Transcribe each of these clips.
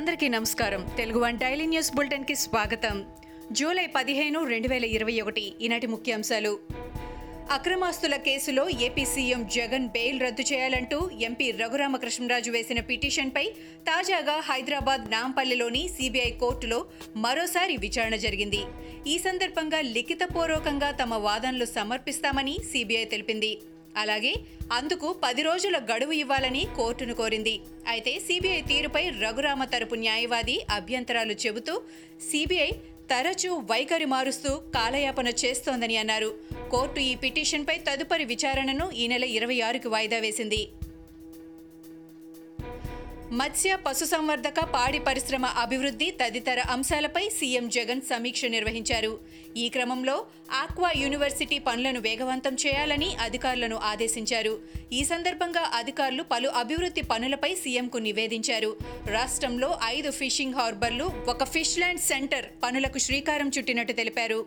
అందరికీ నమస్కారం. Telugu one daily news బులెటిన్కి స్వాగతం. జూలై పదిహేను రెండు వేల ఇరవై ఒకటి ఈనాటి ముఖ్యాంశాలు. అక్రమాస్తుల కేసులో ఏపీ సీఎం జగన్ బెయిల్ రద్దు చేయాలంటూ ఎంపీ రఘురామకృష్ణరాజు వేసిన పిటిషన్పై తాజాగా హైదరాబాద్ నాంపల్లిలోని సీబీఐ కోర్టులో మరోసారి విచారణ జరిగింది. ఈ సందర్భంగా లిఖితపూర్వకంగా తమ వాదనలు సమర్పిస్తామని సీబీఐ తెలిపింది. అలాగే అందుకు పది రోజుల గడువు ఇవ్వాలని కోర్టును కోరింది. అయితే సిబిఐ తీరుపై రఘురామ తరపు న్యాయవాది అభ్యంతరాలు చెబుతూ సిబిఐ తరచూ వైఖరి మారుస్తూ కాలయాపన చేస్తోందని అన్నారు. కోర్టు ఈ పిటిషన్పై తదుపరి విచారణను ఈ నెల ఇరవై ఆరుకి వాయిదా వేసింది. మత్స్య పశుసంవర్ధక పాడి పరిశ్రమ అభివృద్ధి తదితర అంశాలపై సీఎం జగన్ సమీక్ష నిర్వహించారు. ఈ క్రమంలో ఆక్వా యూనివర్సిటీ పనులను వేగవంతం చేయాలని అధికారులను ఆదేశించారు. ఈ సందర్భంగా అధికారులు పలు అభివృద్ధి పనులపై సీఎంకు నివేదించారు. రాష్ట్రంలో ఐదు ఫిషింగ్ హార్బర్లు ఒక ఫిష్ ల్యాండ్ సెంటర్ పనులకు శ్రీకారం చుట్టినట్టు తెలిపారు.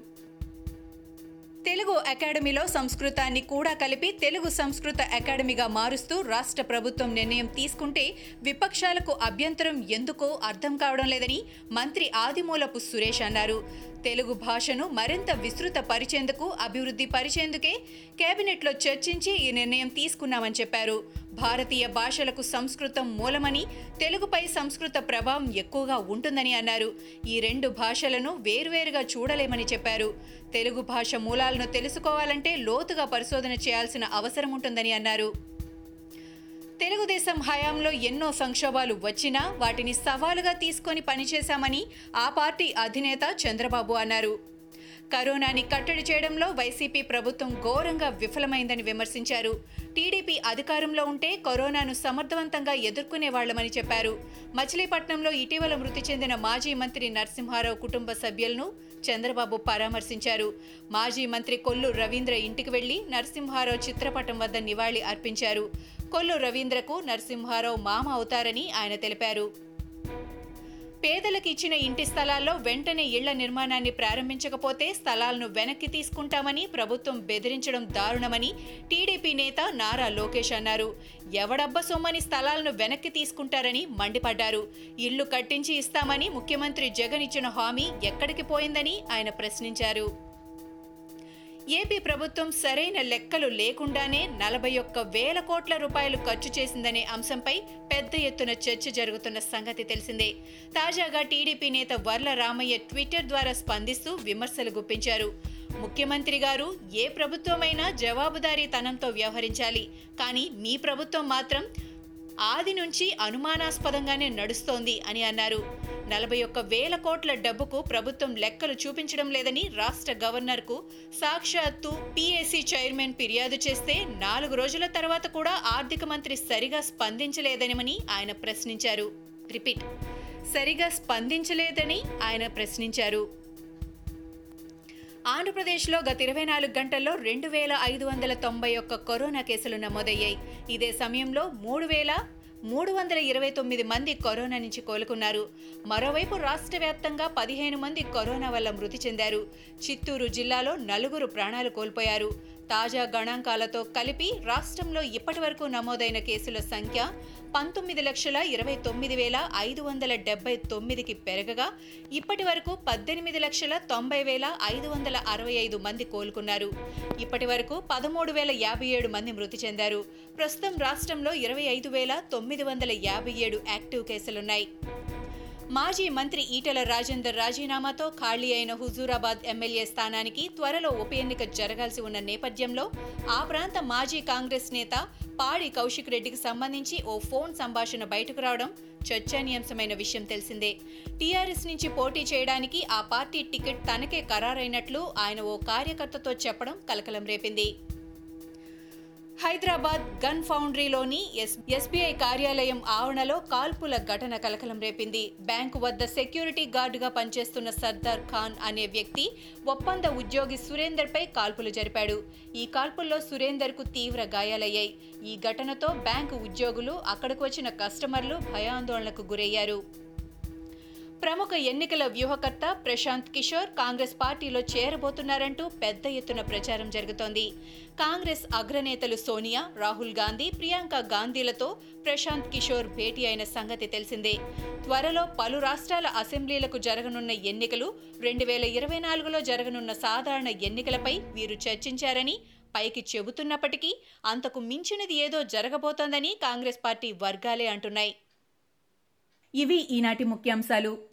తెలుగు అకాడమీలో సంస్కృతాన్ని కూడా కలిపి తెలుగు సంస్కృత అకాడమీగా మారుస్తూ రాష్ట్ర ప్రభుత్వం నిర్ణయం తీసుకుంటే విపక్షాలకు అభ్యంతరం ఎందుకో అర్థం కావడం లేదని మంత్రి ఆదిమూలపు సురేష్ అన్నారు. తెలుగు భాషను మరింత విస్తృత పరిచేందుకు అభివృద్ధి పరిచేందుకే కేబినెట్లో చర్చించి ఈ నిర్ణయం తీసుకున్నామని చెప్పారు. భారతీయ భాషలకు సంస్కృతం మూలమని తెలుగుపై సంస్కృత ప్రభావం ఎక్కువగా ఉంటుందని అన్నారు. ఈ రెండు భాషలను వేర్వేరుగా చూడలేమని చెప్పారు. తెలుగు భాష మూలాలను తెలుసుకోవాలంటే లోతుగా పరిశోధన చేయాల్సిన అవసరం ఉంటుందని అన్నారు. తెలుగుదేశం హయాంలో ఎన్నో సంక్షోభాలు వచ్చినా వాటిని సవాలుగా తీసుకొని పనిచేశామని ఆ పార్టీ అధినేత చంద్రబాబు అన్నారు. కరోనాని కట్టడి చేయడంలో వైసీపీ ప్రభుత్వం ఘోరంగా విఫలమైందని విమర్శించారు. టీడీపీ అధికారంలో ఉంటే కరోనాను సమర్థవంతంగా ఎదుర్కొనేవాళ్ళమని చెప్పారు. మచిలీపట్నంలో ఇటీవల మృతి చెందిన మాజీ మంత్రి నరసింహారావు కుటుంబ సభ్యులను చంద్రబాబు పరామర్శించారు. మాజీ మంత్రి కొల్లు రవీంద్ర ఇంటికి వెళ్ళి నరసింహారావు చిత్రపటం వద్ద నివాళి అర్పించారు. కొల్లు రవీంద్రకు నరసింహారావు మామ అవుతారని ఆయన తెలిపారు. పేదలకు ఇచ్చిన ఇంటి స్థలాల్లో వెంటనే ఇళ్ళ నిర్మాణాన్ని ప్రారంభించకపోతే స్థలాలను వెనక్కి తీసుకుంటామని ప్రభుత్వం బెదిరించడం దారుణమని టీడీపీ నేత నారా లోకేష్ అన్నారు. ఎవడబ్బ సొమ్మని స్థలాలను వెనక్కి తీసుకుంటారని మండిపడ్డారు. ఇళ్ళు కట్టించి ఇస్తామని ముఖ్యమంత్రి జగన్ ఇచ్చిన హామీ ఎక్కడికి పోయిందని ఆయన ప్రశ్నించారు. ఏపీ ప్రభుత్వం సరైన లెక్కలు లేకుండానే నలభై ఒక్క వేల కోట్ల రూపాయలు ఖర్చు చేసిందనే అంశంపై పెద్ద ఎత్తున చర్చ జరుగుతున్న సంగతి తెలిసిందే. తాజాగా టీడీపీ నేత వర్ల రామయ్య ట్విట్టర్ ద్వారా స్పందిస్తూ విమర్శలు గుప్పించారు. ముఖ్యమంత్రి గారు ఏ ప్రభుత్వమైనా జవాబుదారీతనంతో వ్యవహరించాలి. కానీ మీ ప్రభుత్వం మాత్రం ఆది నుంచి అనుమానాస్పదంగానే నడుస్తోంది అని అన్నారు. నలభై ఒక్క వేల కోట్ల డబ్బుకు ప్రభుత్వం లెక్కలు చూపించడం లేదని రాష్ట్ర గవర్నర్కు సాక్షాత్తు పీఏసీ చైర్మన్ ఫిర్యాదు చేస్తే నాలుగు రోజుల తర్వాత కూడా ఆర్థిక మంత్రి సరిగా స్పందించలేదనమని ఆయన ప్రశ్నించారు. రిపీట్. సరిగా స్పందించలేదని ఆయన ప్రశ్నించారు. ఆంధ్రప్రదేశ్లో గత ఇరవై నాలుగు గంటల్లో రెండు వేల ఐదు వందల తొంభై ఒక్క కరోనా కేసులు నమోదయ్యాయి. ఇదే సమయంలో మూడు వేల మూడు వందల ఇరవై తొమ్మిది మంది కరోనా నుంచి కోలుకున్నారు. మరోవైపు రాష్ట్ర వ్యాప్తంగా పదిహేను మంది కరోనా వల్ల మృతి చెందారు. చిత్తూరు జిల్లాలో నలుగురు ప్రాణాలు కోల్పోయారు. తాజా గణాంకాలతో కలిపి రాష్ట్రంలో ఇప్పటివరకు నమోదైన కేసుల సంఖ్య పంతొమ్మిది లక్షల ఇరవై తొమ్మిది వేల ఐదు వందల డెబ్బై తొమ్మిదికి పెరగగా ఇప్పటి వరకు పద్దెనిమిది లక్షల తొంభై వేల ఐదు వందల అరవై ఐదు మంది కోలుకున్నారు. ఇప్పటి వరకు పదమూడు వేల యాభై ఏడు మంది మృతి చెందారు. ప్రస్తుతం రాష్ట్రంలో ఇరవై ఐదు వేల తొమ్మిది వందల యాభై ఏడు యాక్టివ్ కేసులున్నాయి. మాజీ మంత్రి ఈటల రాజేందర్ రాజీనామాతో ఖాళీ అయిన హుజూరాబాద్ ఎమ్మెల్యే స్థానానికి త్వరలో ఉప ఎన్నిక జరగాల్సి ఉన్న నేపథ్యంలో ఆ ప్రాంత మాజీ కాంగ్రెస్ నేత పాడి కౌశిక్ రెడ్డికి సంబంధించి ఓ ఫోన్ సంభాషణ బయటకు రావడం చర్చనీయాంశమైన విషయం తెలిసిందే. టీఆర్ఎస్ నుంచి పోటీ చేయడానికి ఆ పార్టీ టికెట్ తనకే ఖరారైనట్లు ఆయన ఓ కార్యకర్తతో చెప్పడం కలకలం రేపింది. హైదరాబాద్ గన్ ఫౌండరీలోని ఎస్ ఎస్బీఐ కార్యాలయం ఆవరణలో కాల్పుల ఘటన కలకలం రేపింది. బ్యాంకు వద్ద సెక్యూరిటీ గార్డుగా పనిచేస్తున్న సర్దార్ ఖాన్ అనే వ్యక్తి ఒప్పంద ఉద్యోగి సురేందర్పై కాల్పులు జరిపాడు. ఈ కాల్పుల్లో సురేందర్కు తీవ్ర గాయాలయ్యాయి. ఈ ఘటనతో బ్యాంకు ఉద్యోగులు అక్కడికి వచ్చిన కస్టమర్లు భయాందోళనకు గురయ్యారు. ప్రముఖ ఎన్నికల వ్యూహకర్త ప్రశాంత్ కిషోర్ కాంగ్రెస్ పార్టీలో చేరబోతున్నారంటూ పెద్ద ఎత్తున ప్రచారం జరుగుతోంది. కాంగ్రెస్ అగ్రనేతలు సోనియా రాహుల్ గాంధీ ప్రియాంక గాంధీలతో ప్రశాంత్ కిషోర్ భేటీ అయిన సంగతి తెలిసిందే. త్వరలో పలు రాష్ట్రాల అసెంబ్లీలకు జరగనున్న ఎన్నికలు రెండు వేల ఇరవై నాలుగులో జరగనున్న సాధారణ ఎన్నికలపై వీరు చర్చించారని పైకి చెబుతున్నప్పటికీ అంతకు మించినది ఏదో జరగబోతోందని కాంగ్రెస్ పార్టీ వర్గాలే అంటున్నాయి. ఇవి ఈనాటి ముఖ్యాంశాలు.